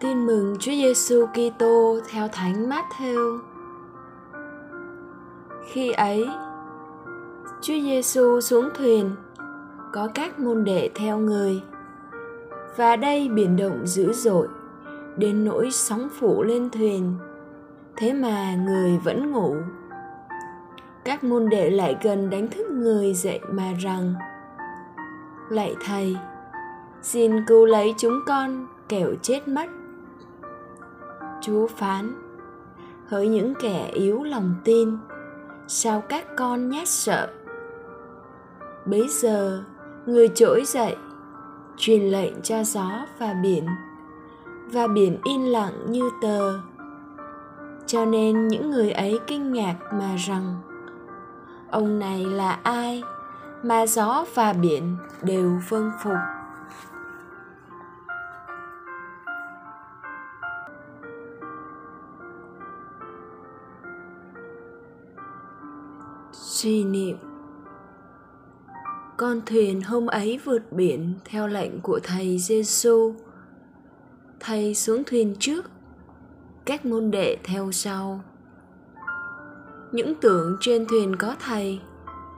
Tin mừng Chúa Giêsu Kitô theo Thánh Matthew. Khi ấy, Chúa Giêsu xuống thuyền, có các môn đệ theo người. Và đây biển động dữ dội, đến nỗi sóng phủ lên thuyền. Thế mà người vẫn ngủ. Các môn đệ lại gần đánh thức người dậy mà rằng: Lạy thầy, xin cứu lấy chúng con kẻo chết mất chúa phán, hỡi những kẻ yếu lòng tin, sao các con nhát sợ? Bấy giờ, người trỗi dậy, truyền lệnh cho gió và biển và biển yên lặng như tờ. Cho nên những người ấy kinh ngạc mà rằng, ông này là ai mà gió và biển đều vâng phục? Suy niệm con thuyền hôm ấy vượt biển theo lệnh của thầy Giêsu. Thầy xuống thuyền trước, các môn đệ theo sau. Những tưởng trên thuyền có thầy,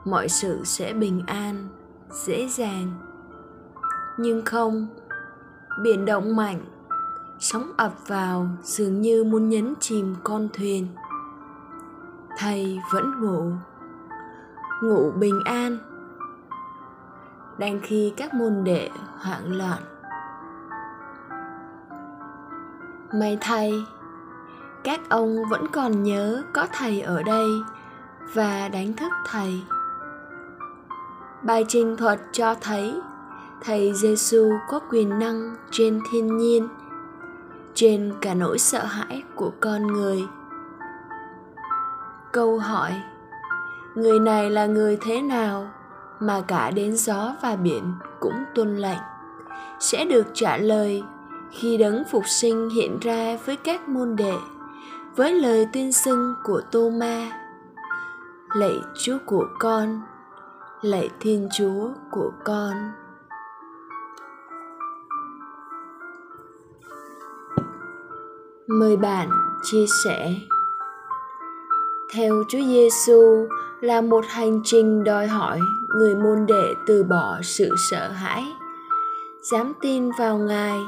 mọi sự sẽ bình an, dễ dàng. Nhưng không, biển động mạnh, sóng ập vào dường như muốn nhấn chìm con thuyền. Thầy vẫn ngủ ngủ bình an. Đang khi các môn đệ hoảng loạn. May thay, các ông vẫn còn nhớ có thầy ở đây và đánh thức thầy. Bài trình thuật cho thấy thầy giêsu có quyền năng trên thiên nhiên, trên cả nỗi sợ hãi của con người. Câu hỏi người này là người thế nào? Mà cả đến gió và biển cũng tuân lệnh. Sẽ được trả lời, khi đấng phục sinh hiện ra với các môn đệ, với lời tuyên xưng của tô ma lạy chúa của con, lạy thiên chúa của con. Mời bạn chia sẻ theo Chúa Giêsu là một hành trình đòi hỏi người môn đệ từ bỏ sự sợ hãi, dám tin vào ngài,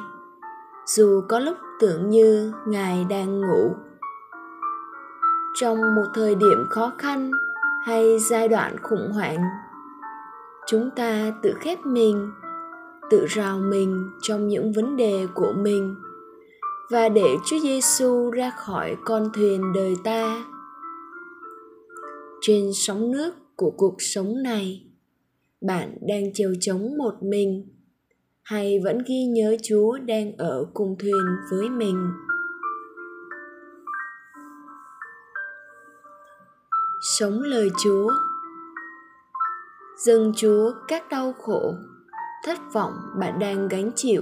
dù có lúc tưởng như ngài đang ngủ. Trong một thời điểm khó khăn hay giai đoạn khủng hoảng, chúng ta tự khép mình, tự rào mình trong những vấn đề của mình và để Chúa Giêsu ra khỏi con thuyền đời ta trên sóng nước của cuộc sống này. Bạn đang chèo chống một mình, hay vẫn ghi nhớ chúa đang ở cùng thuyền với mình? Sống lời chúa. Dâng chúa các đau khổ, thất vọng bạn đang gánh chịu,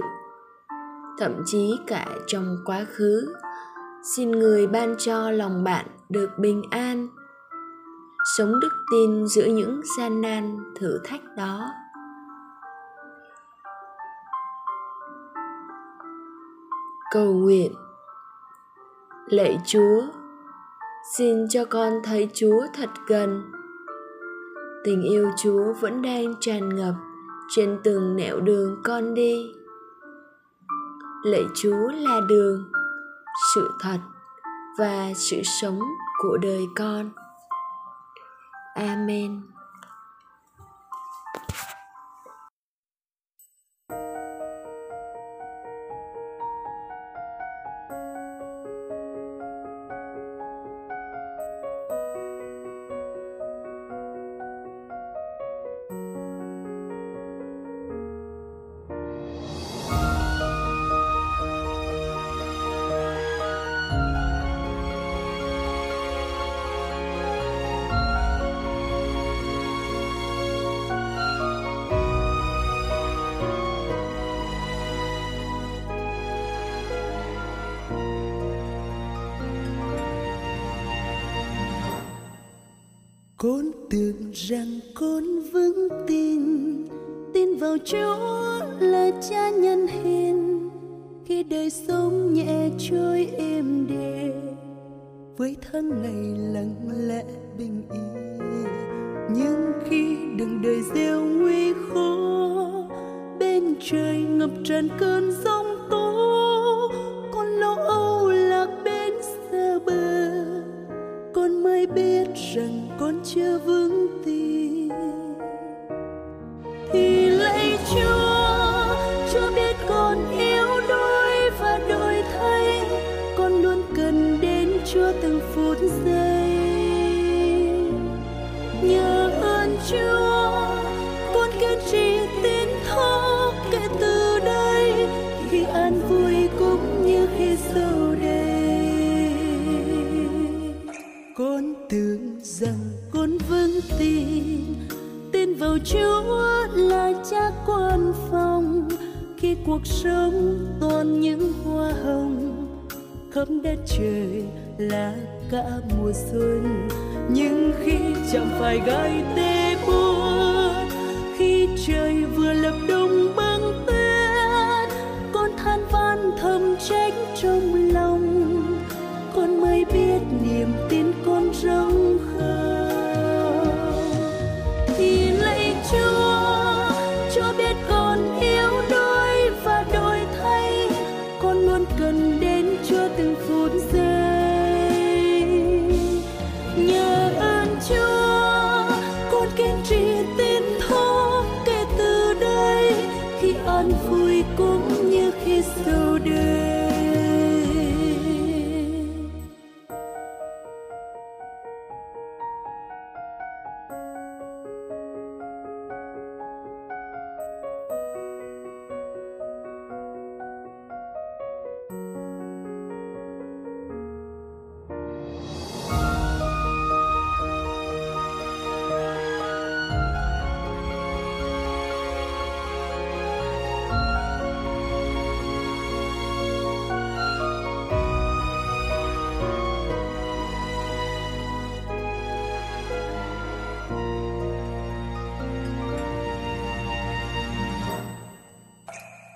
thậm chí cả trong quá khứ. Xin người ban cho lòng bạn được bình an sống đức tin giữa những gian nan thử thách đó. Cầu nguyện. Lạy chúa, xin cho con thấy chúa thật gần. Tình yêu chúa vẫn đang tràn ngập trên từng nẻo đường con đi. Lạy chúa là đường, sự thật và sự sống của đời con. Amen con tưởng rằng con vững tin tin vào chúa là cha nhân hiền. Khi đời sống nhẹ trôi êm đềm, với tháng ngày lặng lẽ bình yên. Nhưng khi đường đời gieo nguy khó, bên trời ngập tràn cơn giông chưa vững chúa là cha quan phòng. Khi cuộc sống toàn những hoa hồng, khắp đất trời là cả mùa xuân. Nhưng khi chẳng phải gai tê buốt, khi trời vừa lập đông băng tuyết con than van thầm trách trong an vui cũng như khi sầu đời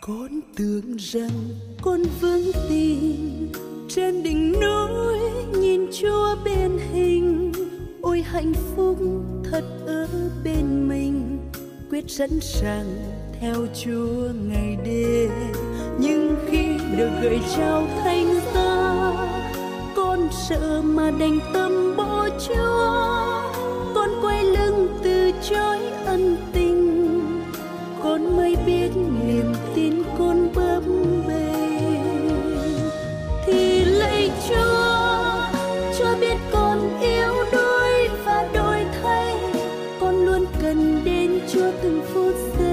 con tưởng rằng con vững tin. Trên đỉnh núi nhìn chúa bên hình, ôi hạnh phúc thật ở bên mình. Quyết sẵn sàng theo chúa ngày đêm, nhưng khi được gửi trao thanh giá, con sợ mà đành tâm bỏ chúa. Chúa từng phút giây